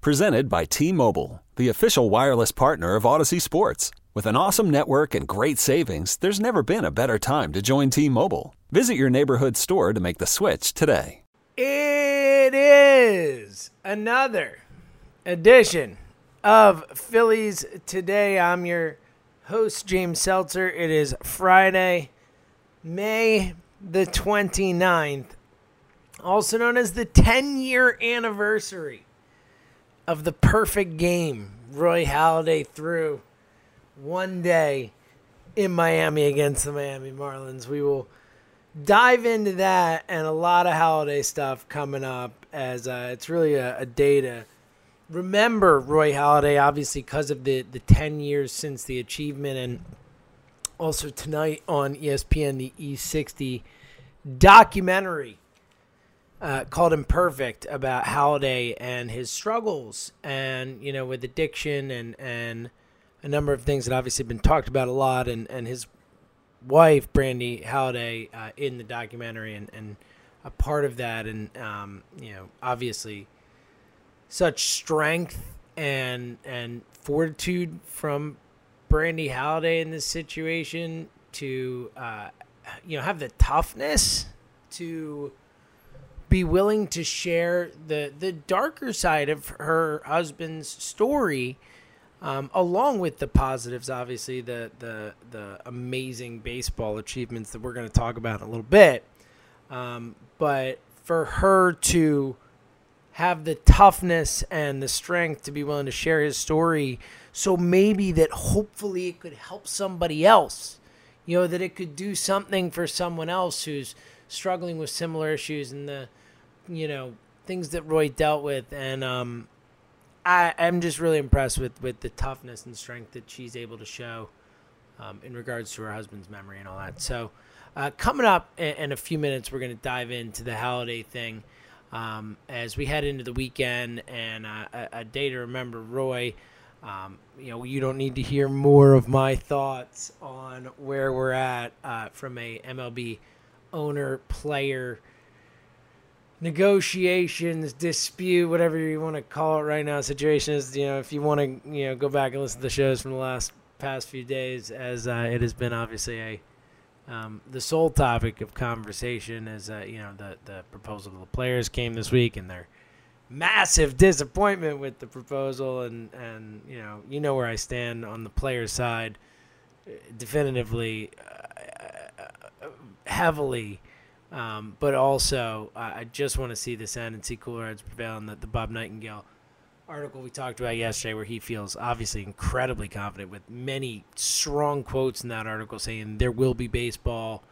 Presented by T Mobile, the official wireless partner of Odyssey Sports. With an awesome network and great savings, there's never been a better time to join T Mobile. Visit your neighborhood store to make the switch today. It is another edition of Phillies Today. I'm your host, James Seltzer. It is Friday, May the 29th, also known as the 10 year anniversary of the perfect game Roy Halladay threw one day in Miami against the Miami Marlins. We will dive into that and a lot of Halladay stuff coming up as uh, it's really a, a, day to remember Roy Halladay, obviously because of the, the 10 years since the achievement and also tonight on ESPN, the E60 documentary uh, called Imperfect about Halladay and his struggles and, you know, with addiction and, and a number of things that obviously been talked about a lot and, and his wife, Brandy Halladay, uh, in the documentary and, and a part of that. And, um, you know, obviously such strength and, and fortitude from Brandy Halladay in this situation to, uh, you know, have the toughness to be willing to share the the darker side of her husband's story, um, along with the positives, obviously the the the amazing baseball achievements that we're going to talk about in a little bit. Um, but for her to have the toughness and the strength to be willing to share his story, so maybe that hopefully it could help somebody else. You know that it could do something for someone else who's struggling with similar issues and the you know things that Roy dealt with, and um, I am just really impressed with with the toughness and strength that she's able to show um, in regards to her husband's memory and all that. So, uh, coming up in, in, a few minutes, we're going to dive into the Halladay thing um, as we head into the weekend and uh, a, a, day to remember Roy. Um, you know, you don't need to hear more of my thoughts on where we're at uh, from a MLB owner player negotiations, dispute, whatever you want to call it right now, situation is, you know, if you want to, you know, go back and listen to the shows from the last past few days, as uh, it has been obviously a um, the sole topic of conversation, is, uh, you know, the the proposal to the players came this week, and their massive disappointment with the proposal, and and you know, you know where I stand on the players' side, definitively, uh, uh heavily um, but also, uh, I just want to see this end and see cooler heads prevail. And the, the Bob Nightingale article we talked about yesterday, where he feels obviously incredibly confident with many strong quotes in that article saying there will be baseball,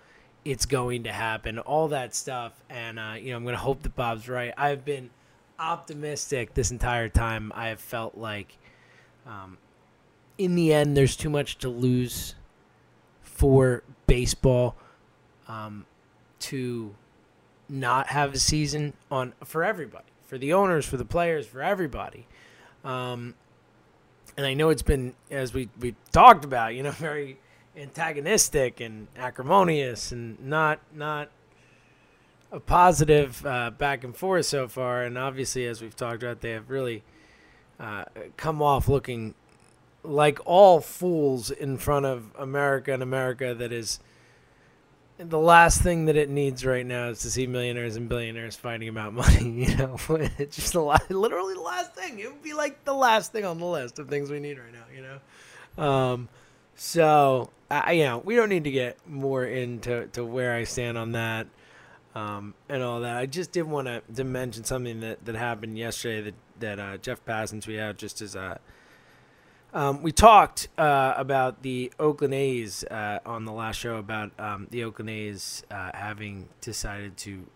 it's going to happen, all that stuff. And, uh, you know, I'm going to hope that Bob's right. I've been optimistic this entire time. I have felt like um, in the end, there's too much to lose for baseball. Um, to not have a season on for everybody, for the owners, for the players, for everybody. Um, and I know it's been, as we we talked about, you know, very antagonistic and acrimonious, and not not a positive uh, back and forth so far. And obviously, as we've talked about, they have really uh, come off looking like all fools in front of America and America that is the last thing that it needs right now is to see millionaires and billionaires fighting about money. You know, it's just a lot, literally the last thing. It would be like the last thing on the list of things we need right now. You know, um, so I, you know, we don't need to get more into to where I stand on that um, and all that. I just did want to mention something that that happened yesterday that that uh, Jeff Passons we had just as a um, we talked uh, about the Oakland A's uh, on the last show about um, the Oakland A's uh, having decided to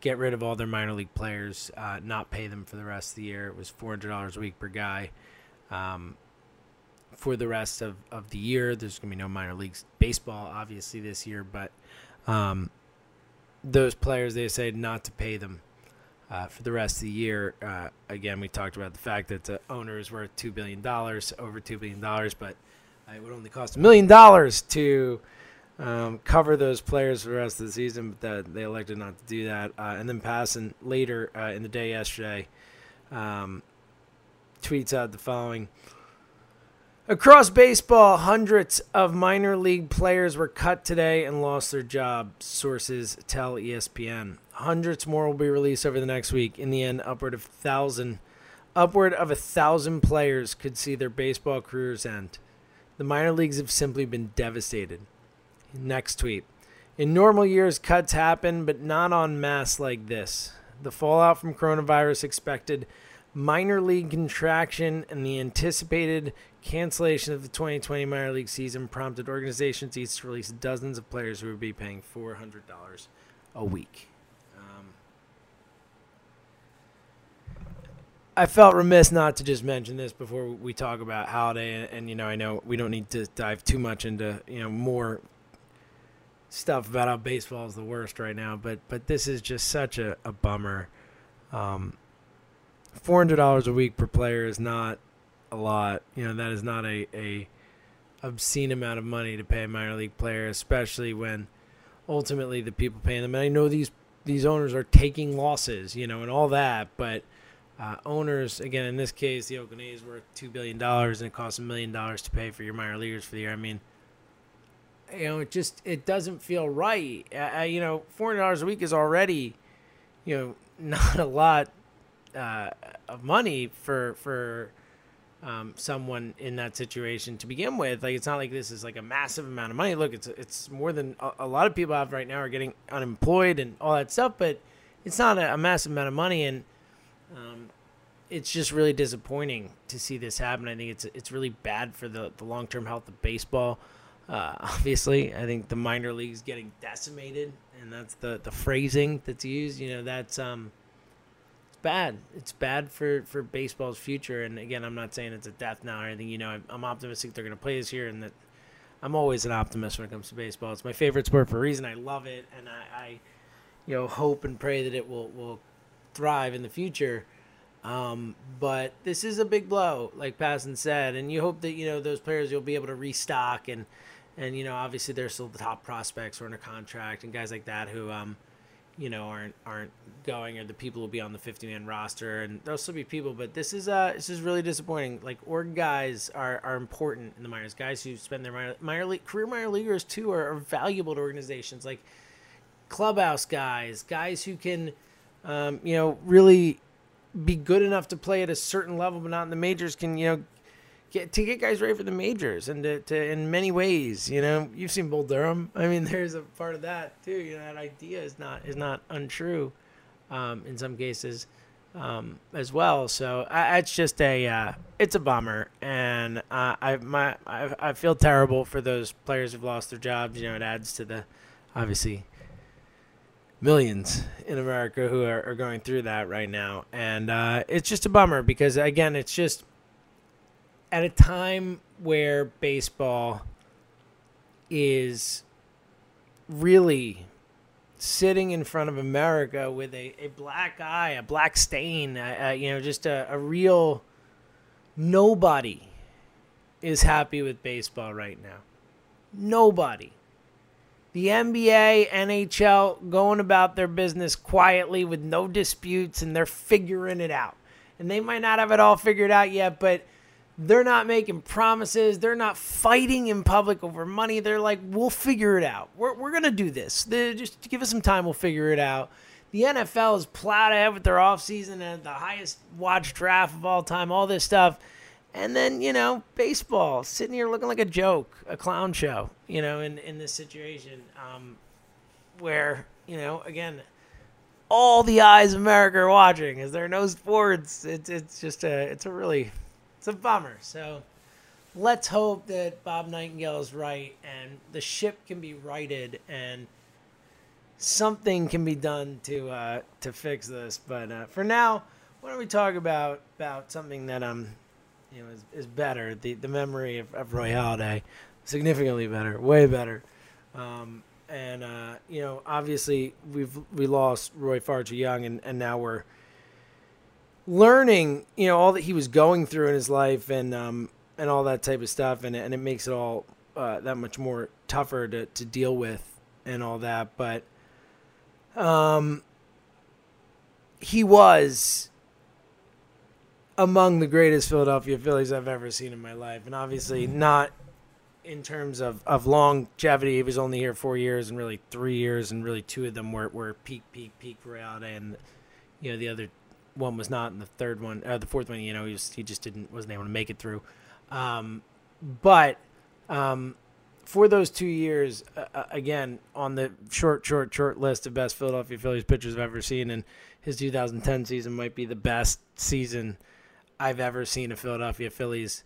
get rid of all their minor league players, uh, not pay them for the rest of the year. It was four hundred dollars a week per guy. Um, for the rest of, of the year, there's going to be no minor leagues baseball, obviously, this year, but um, those players, they said not to pay them uh, for the rest of the year. Uh, again, we talked about the fact that the owner is worth $2 billion, over $2 billion, but it would only cost a million dollars to um, cover those players for the rest of the season, but that they elected not to do that. Uh, and then Passan later uh, in the day yesterday, um, tweets out the following. Across baseball, hundreds of minor league players were cut today and lost their jobs, sources tell ESPN. Hundreds more will be released over the next week. In the end, upward of thousand upward of a thousand players could see their baseball careers end. The minor leagues have simply been devastated. Next tweet. In normal years, cuts happen, but not en masse like this. The fallout from coronavirus expected minor league contraction and the anticipated cancellation of the 2020 minor league season prompted organizations each to release dozens of players who would be paying $400 a week. Um, I felt remiss not to just mention this before we talk about Halladay, and, and you know, I know we don't need to dive too much into you know more stuff about how baseball is the worst right now, but but this is just such a, a bummer. Um, Four hundred dollars a week per player is not a lot. You know that is not a, a obscene amount of money to pay a minor league player, especially when ultimately the people paying them. And I know these these owners are taking losses, you know, and all that, but uh, owners, again, in this case, the Oakland A's worth two billion dollars, and it costs a million dollars to pay for your minor leaguers for the year. I mean, you know, it just it doesn't feel right. Uh, you know, four hundred dollars a week is already, you know, not a lot uh, of money for for um, someone in that situation to begin with. Like it's not like this is like a massive amount of money. Look, it's it's more than a, a lot of people have right now are getting unemployed and all that stuff, but it's not a, a massive amount of money, and um, it's just really disappointing to see this happen. I think it's it's really bad for the the long term health of baseball. Uh, obviously, I think the minor leagues getting decimated, and that's the the phrasing that's used. You know, that's um bad. It's bad for for baseball's future. And again, I'm not saying it's a death now or anything. You know, I'm, I'm optimistic they're going to play this year, and that I'm always an optimist when it comes to baseball. It's my favorite sport for a reason. I love it, and I, I you know, hope and pray that it will will thrive in the future. Um, but this is a big blow, like Passan said, and you hope that you know those players you'll be able to restock and and you know obviously they're still the top prospects or in a contract and guys like that who um you know aren't aren't going or the people will be on the 50 man roster and there'll still be people but this is uh this is really disappointing. Like org guys are are important in the minors. Guys who spend their minor, minor league career minor leaguers too are, are valuable to organizations. Like clubhouse guys guys who can um, you know really be good enough to play at a certain level but not in the majors can you know get to get guys ready for the majors and to, to in many ways you know? You've seen bull durham. I mean there's a part of that too. You know that idea is not is not untrue um, in some cases um, as well. So I, it's just a uh, it's a bummer. And uh, i my I, I feel terrible for those players who've lost their jobs. You know it adds to the obviously millions in america who are, are going through that right now. And uh, it's just a bummer because again it's just at a time where baseball is really sitting in front of America with a, a black eye, a black stain, uh, uh, you know, just a, a real nobody is happy with baseball right now. Nobody. The NBA, NHL going about their business quietly with no disputes and they're figuring it out. And they might not have it all figured out yet, but they're not making promises. They're not fighting in public over money. They're like, we'll figure it out. We're, we're going to do this. They're just give us some time. We'll figure it out. The NFL is plowed ahead with their offseason and the highest watch draft of all time, all this stuff. And then, you know, baseball, sitting here looking like a joke, a clown show, you know, in, in this situation um, where, you know, again, all the eyes of America are watching. Is there no sports? It's, it's just a, it's a really it's a bummer. So let's hope that Bob Nightingale is right and the ship can be righted and something can be done to uh, to fix this. But uh, for now, why don't we talk about about something that um you know is, is better the the memory of, of Roy Halladay, significantly better, way better. Um, and uh, you know, obviously we've we lost Roy far too young, and, and now we're learning, you know, all that he was going through in his life, and um, and all that type of stuff, and and it makes it all uh, that much more tougher to to deal with and all that. But um, he was among the greatest Philadelphia Phillies I've ever seen in my life, and obviously not in terms of, of longevity. He was only here four years and really three years, and really two of them were, were peak, peak, peak reality, and you know the other one was not, and the third one, uh, the fourth one, you know, he was he just didn't wasn't able to make it through. Um, but um, for those two years, uh, uh again on the short, short, short list of best Philadelphia Phillies pitchers I've ever seen, and his 2010 season might be the best season I've ever seen a Philadelphia Phillies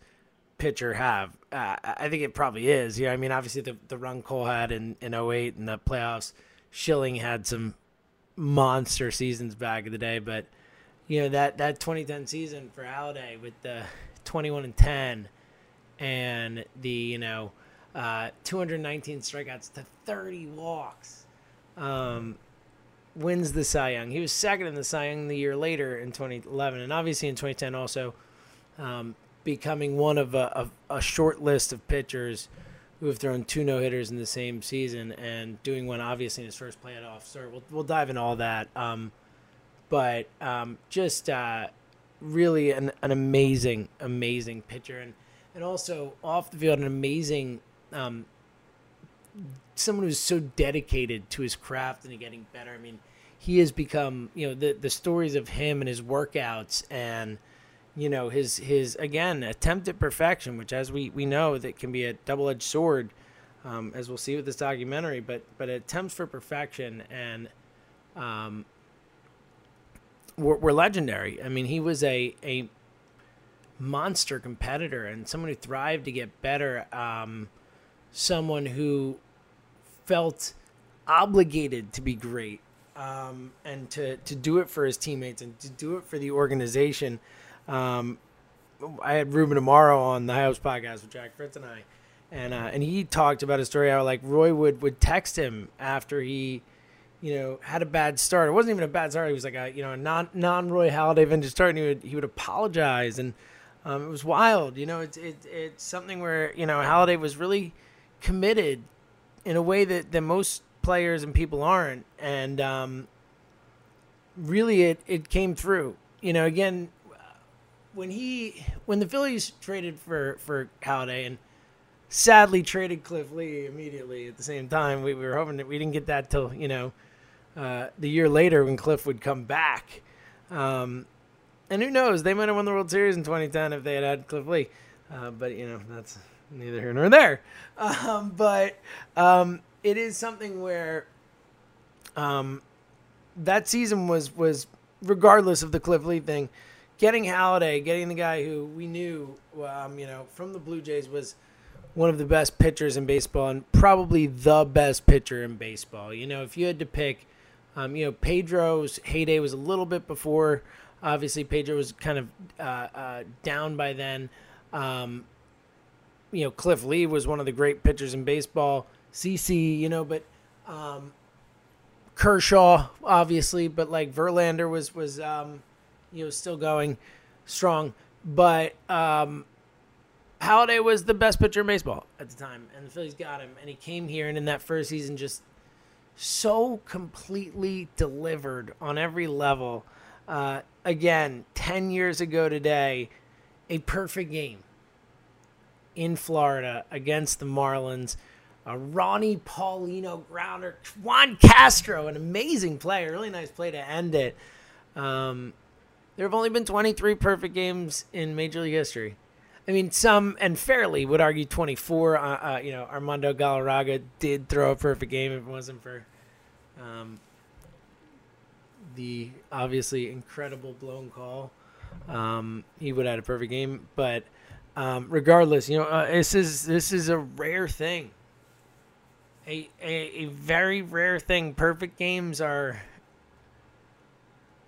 pitcher have. Uh, I think it probably is. Yeah, I mean, obviously the the run Cole had in in 08 in the playoffs. Schilling had some monster seasons back in the day, but you know that that 2010 season for Halladay with the 21 and 10 and the you know uh, 219 strikeouts to 30 walks. Um, wins the Cy Young. He was second in the Cy Young the year later in 2011, and obviously in 2010 also um, becoming one of a, a, a, short list of pitchers who have thrown two no hitters in the same season and doing one obviously in his first playoff start. We'll we'll dive into all that, um, but um, just uh, really an, an amazing amazing pitcher and and also off the field an amazing um, someone who's so dedicated to his craft and getting better. I mean, he has become you know the the stories of him and his workouts and you know his his again attempt at perfection, which as we we know that can be a double edged sword, um, as we'll see with this documentary. But but attempts for perfection and um, were, were legendary. I mean, he was a a monster competitor and someone who thrived to get better. Um, someone who felt obligated to be great um, and to, to do it for his teammates and to do it for the organization. Um, I had Ruben Amaro on the House podcast with Jack Fritz and I, and uh, and he talked about a story how like Roy would would text him after he, you know, had a bad start. It wasn't even a bad start. He was like a you know a non non Roy Halladay vintage start, and he would he would apologize, and um, it was wild. You know, it's it, it's something where you know Halladay was really committed in a way that, that most players and people aren't. And um, really, it, it came through. You know, again, when he when the Phillies traded for for Halladay and sadly traded Cliff Lee immediately at the same time, we, we were hoping that we didn't get that till you know uh, the year later when Cliff would come back. Um, and who knows? They might have won the World Series in 2010 if they had had Cliff Lee. Uh, but you know that's neither here nor there. Um, but um, it is something where um, that season was was regardless of the Cliff Lee thing, getting Halladay, getting the guy who we knew, um, you know, from the Blue Jays was one of the best pitchers in baseball and probably the best pitcher in baseball. You know, if you had to pick, um, you know, Pedro's heyday was a little bit before. Obviously, Pedro was kind of uh, uh, down by then. Um, you know, Cliff Lee was one of the great pitchers in baseball. CC, you know, but um, Kershaw, obviously, but like Verlander was was um, you know still going strong, but um, Halladay was the best pitcher in baseball at the time, and the Phillies got him, and he came here, and in that first season, just so completely delivered on every level. Uh, again, ten years ago today, a perfect game in Florida against the Marlins. A Ronnie Paulino grounder. Juan Castro, an amazing play, a really nice play to end it. Um, there have only been 23 perfect games in Major League history. I mean, some and fairly would argue 24. Uh, uh, you know, Armando Galarraga did throw a perfect game if it wasn't for um, the obviously incredible blown call. Um, he would have had a perfect game, but um, regardless, you know, uh, this is this is a rare thing. a, a, a very rare thing. Perfect games are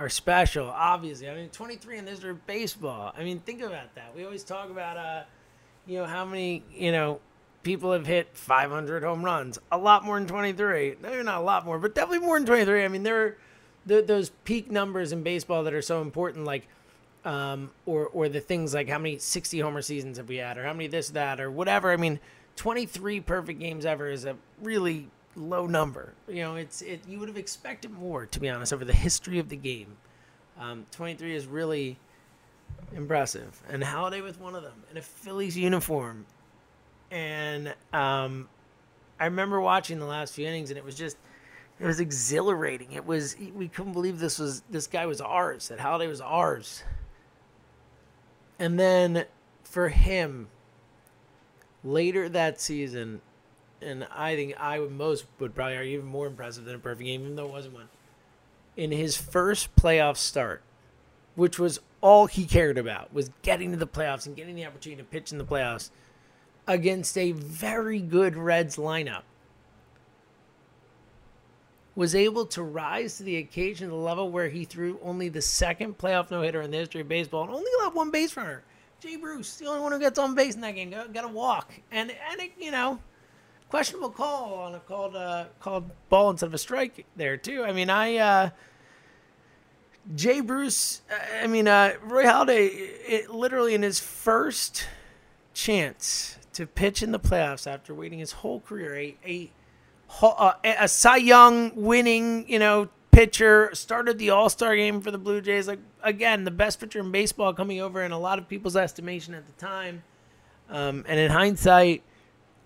are special, obviously. I mean, 23 in this of baseball. I mean, think about that. We always talk about, uh, you know, how many, you know, people have hit 500 home runs. A lot more than 23. Maybe not a lot more, but definitely more than 23. I mean, there are th- those peak numbers in baseball that are so important, like, um, or or the things like how many 60 homer seasons have we had, or how many this, that, or whatever. I mean, 23 perfect games ever is a really low number. You know, it's it. You would have expected more, to be honest, over the history of the game. Um, 23 is really impressive, and Halladay with one of them in a Phillies uniform. And um, I remember watching the last few innings, and it was just it was exhilarating. It was we couldn't believe this was this guy was ours. That Halladay was ours. And then for him, later that season, and I think I would most would probably argue even more impressive than a perfect game, even though it wasn't one. In his first playoff start, which was all he cared about, was getting to the playoffs and getting the opportunity to pitch in the playoffs against a very good Reds lineup. Was able to rise to the occasion, to the level where he threw only the second playoff no hitter in the history of baseball and only allowed one base runner. Jay Bruce, the only one who gets on base in that game, got, got a walk, and and it, you know, questionable call on a called uh, called ball instead of a strike there too. I mean, I uh, Jay Bruce. I mean, uh, Roy Halladay, it, literally in his first chance to pitch in the playoffs after waiting his whole career, a a uh, a Cy Young winning, you know, pitcher started the All Star game for the Blue Jays. Like again, the best pitcher in baseball coming over in a lot of people's estimation at the time. Um, and in hindsight,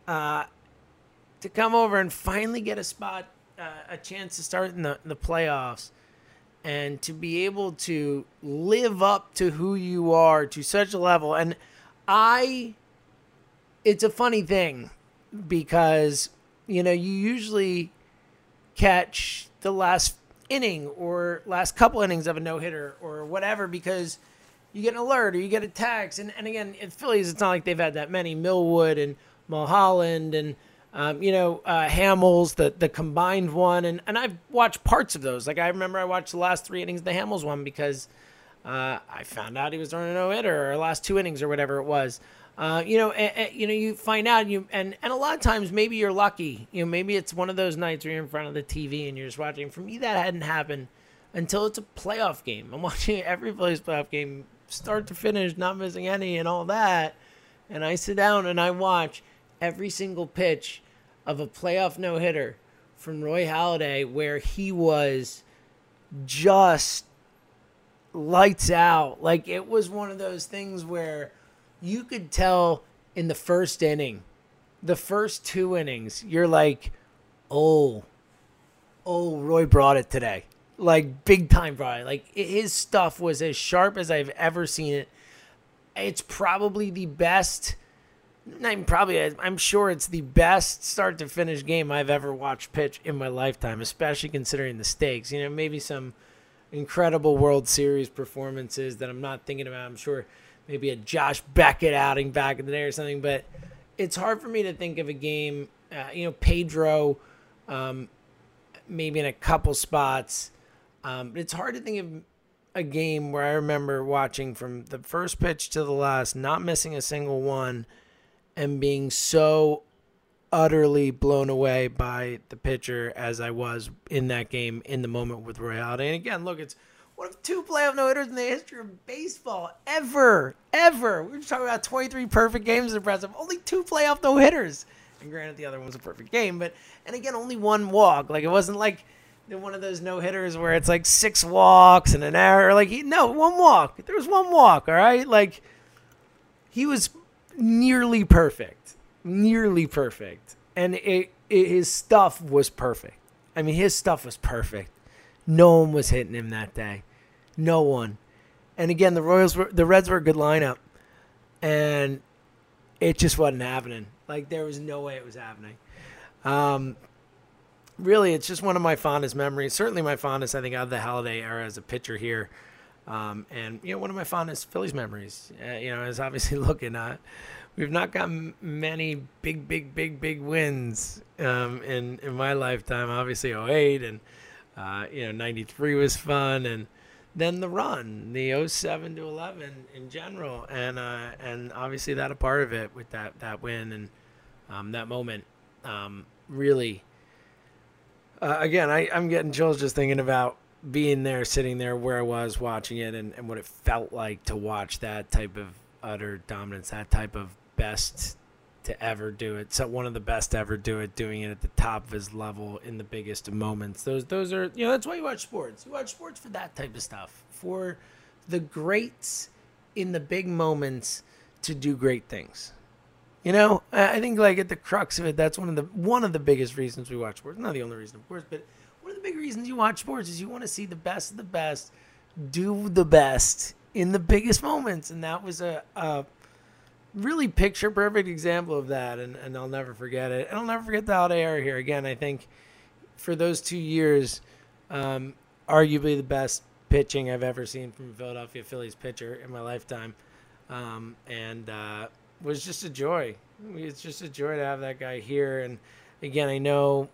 uh, to come over and finally get a spot, uh, a chance to start in the, the playoffs, and to be able to live up to who you are to such a level. And I, it's a funny thing because, you know, you usually catch the last inning or last couple innings of a no hitter or whatever because you get an alert or you get a text. And, and again, in Phillies, it's not like they've had that many. Millwood and Mulholland and um, you know, uh, Hamels, the the combined one, and and I've watched parts of those. Like I remember I watched the last three innings of the Hamels one because uh, I found out he was throwing a no hitter or last two innings or whatever it was. Uh, you know, and, and, you know, you find out and you and and a lot of times maybe you're lucky. You know, maybe it's one of those nights where you're in front of the TV and you're just watching. For me, that hadn't happened until it's a playoff game. I'm watching every playoff game, start to finish, not missing any, and all that. And I sit down and I watch every single pitch of a playoff no hitter from Roy Halladay where he was just lights out. Like it was one of those things where you could tell in the first inning, the first two innings, you're like, oh, oh, Roy brought it today. Like big time brought it. Like his stuff was as sharp as I've ever seen it. It's probably the best even probably, I'm sure it's the best start to finish game I've ever watched pitch in my lifetime, especially considering the stakes. You know, maybe some incredible World Series performances that I'm not thinking about. I'm sure maybe a Josh Beckett outing back in the day or something, but it's hard for me to think of a game. Uh, you know, Pedro, um, maybe in a couple spots. Um, but it's hard to think of a game where I remember watching from the first pitch to the last, not missing a single one and being so utterly blown away by the pitcher as I was in that game in the moment with Roy Halladay. And again, look, it's one of two playoff no hitters in the history of baseball ever, ever. We just talking about 23 perfect games impressive. Only two playoff no hitters. And granted, the other one was a perfect game, but and again, only one walk. Like it wasn't like one of those no hitters where it's like six walks and an error. Like he, no, one walk. There was one walk. All right, like he was nearly perfect, nearly perfect, and it, it, his stuff was perfect. I mean, his stuff was perfect. No one was hitting him that day, no one. And again, the Royals were the Reds were a good lineup, and it just wasn't happening. Like there was no way it was happening. Um, really, it's just one of my fondest memories. Certainly, my fondest, I think, out of the Halladay era as a pitcher here. Um, and you know, one of my fondest Phillies memories, uh, you know, is obviously looking at. We've not gotten many big, big, big, big wins um, in in my lifetime. Obviously, 08 and uh, you know, 93 was fun, and then the run, the 07 to 11 in general, and uh, and obviously that a part of it with that that win and um, that moment um, really. Uh, again, I, I'm getting chills just thinking about being there, sitting there where I was watching it, and, and what it felt like to watch that type of utter dominance, that type of best to ever do it. So one of the best ever do it, doing it at the top of his level in the biggest moments. Those those are you know that's why you watch sports. You watch sports for that type of stuff, for the greats in the big moments to do great things. You know, I think like at the crux of it, that's one of the one of the biggest reasons we watch sports. Not the only reason, of course, but one of the big reasons you watch sports is you want to see the best of the best do the best in the biggest moments, and that was a, a really picture perfect example of that, and, and I'll never forget it. And I'll never forget the Halladay era here. Again, I think for those two years, um, arguably the best pitching I've ever seen from a Philadelphia Phillies pitcher in my lifetime, um, and uh, was just a joy. It's just a joy to have that guy here. And again, I know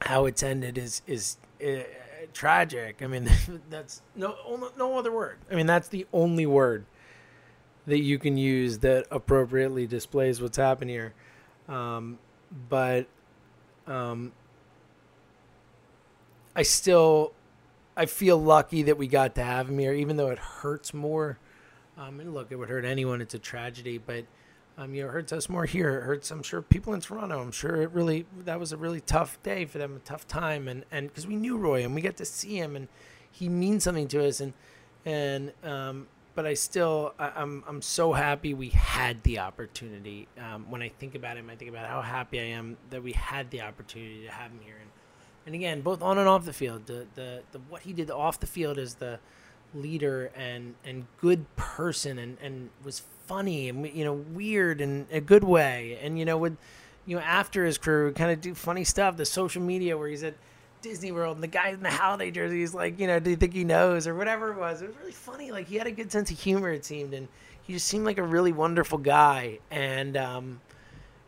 how it's ended is is. Uh, tragic. I mean, that's no no other word. I mean, that's the only word that you can use that appropriately displays what's happened here. Um, but um, I still I feel lucky that we got to have him here, even though it hurts more. Um, and look, it would hurt anyone. It's a tragedy, but um, you know, it hurts us more here. It hurts, I'm sure, people in Toronto. I'm sure it really that was a really tough day for them, a tough time, and and because we knew Roy and we get to see him, and he means something to us, and and um, but I still I, am I'm, I'm so happy we had the opportunity. Um, when I think about him, I think about how happy I am that we had the opportunity to have him here, and and again, both on and off the field, the the, the what he did off the field is the leader and and good person, and and was funny and you know weird in a good way, and you know would you know after his career kind of do funny stuff, the social media where he's at Disney World, and the guy in the Halladay jersey is like, you know, do you think he knows or whatever it was. It was really funny. Like he had a good sense of humor. It seemed, and he just seemed like a really wonderful guy. And um,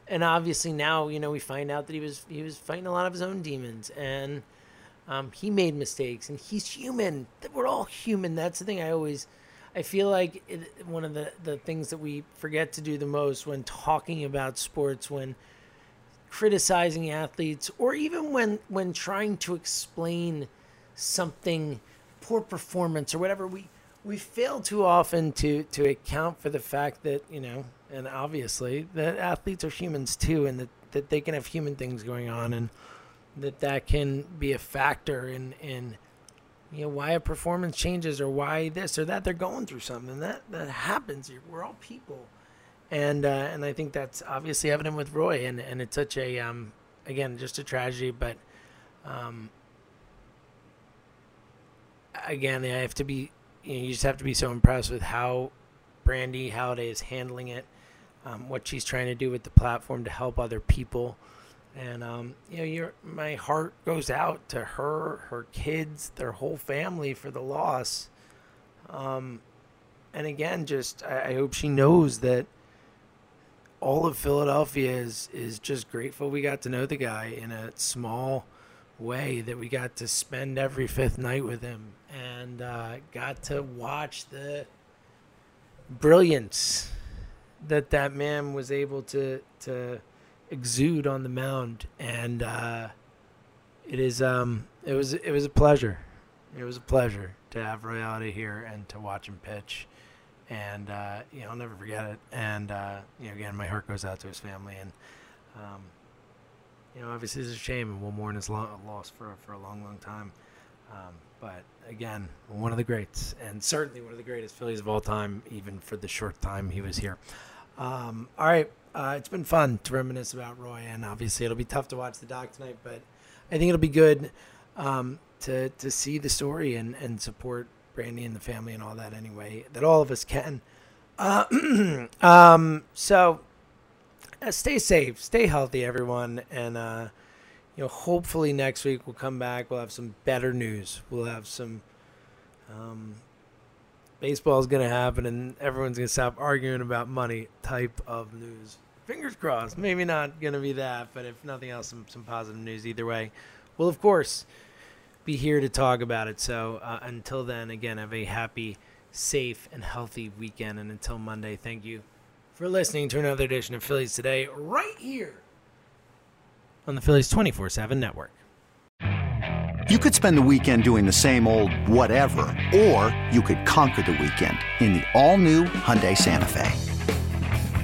and obviously now, you know, we find out that he was he was fighting a lot of his own demons, and um, he made mistakes, and he's human. We're all human. That's the thing. I always. I feel like it, one of the, the things that we forget to do the most when talking about sports, when criticizing athletes or even when when trying to explain something poor performance or whatever we we fail too often to to account for the fact that you know and obviously that athletes are humans too and that that they can have human things going on and that that can be a factor in in you know why a performance changes or why this or that they're going through something that that happens we're all people and uh, and I think that's obviously evident with Roy, and and it's such a um, again just a tragedy, but um, again I have to be you, know, you just have to be so impressed with how Brandy Halladay is handling it, um, what she's trying to do with the platform to help other people. And um, you know, my heart goes out to her, her kids, their whole family for the loss. Um, and again, just I, I hope she knows that all of Philadelphia is is just grateful we got to know the guy in a small way that we got to spend every fifth night with him and uh, got to watch the brilliance that that man was able to to exude on the mound and uh, it is um it was it was a pleasure it was a pleasure to have Royalty here and to watch him pitch and uh, you know I'll never forget it. And uh, you know, again, my heart goes out to his family, and um, you know, obviously it's a shame, and we'll mourn his lo- loss for for a long, long time. Um, but again, one of the greats, and certainly one of the greatest Phillies of all time, even for the short time he was here. Um, all right, uh, it's been fun to reminisce about Roy, and obviously it'll be tough to watch the doc tonight, but I think it'll be good um, to to see the story and and support Brandy and the family and all that anyway, that all of us can. Uh, um, so uh, stay safe, stay healthy, everyone, and uh, you know, hopefully next week we'll come back. We'll have some better news. We'll have some um, baseball is going to happen and everyone's going to stop arguing about money type of news. Fingers crossed. Maybe not going to be that, but if nothing else, some, some positive news either way. We'll, of course, be here to talk about it. So uh, until then, again, have a happy, safe, and healthy weekend. And until Monday, thank you for listening to another edition of Phillies Today right here on the Phillies 24 7 network. You could spend the weekend doing the same old whatever, or you could conquer the weekend in the all-new Hyundai Santa Fe.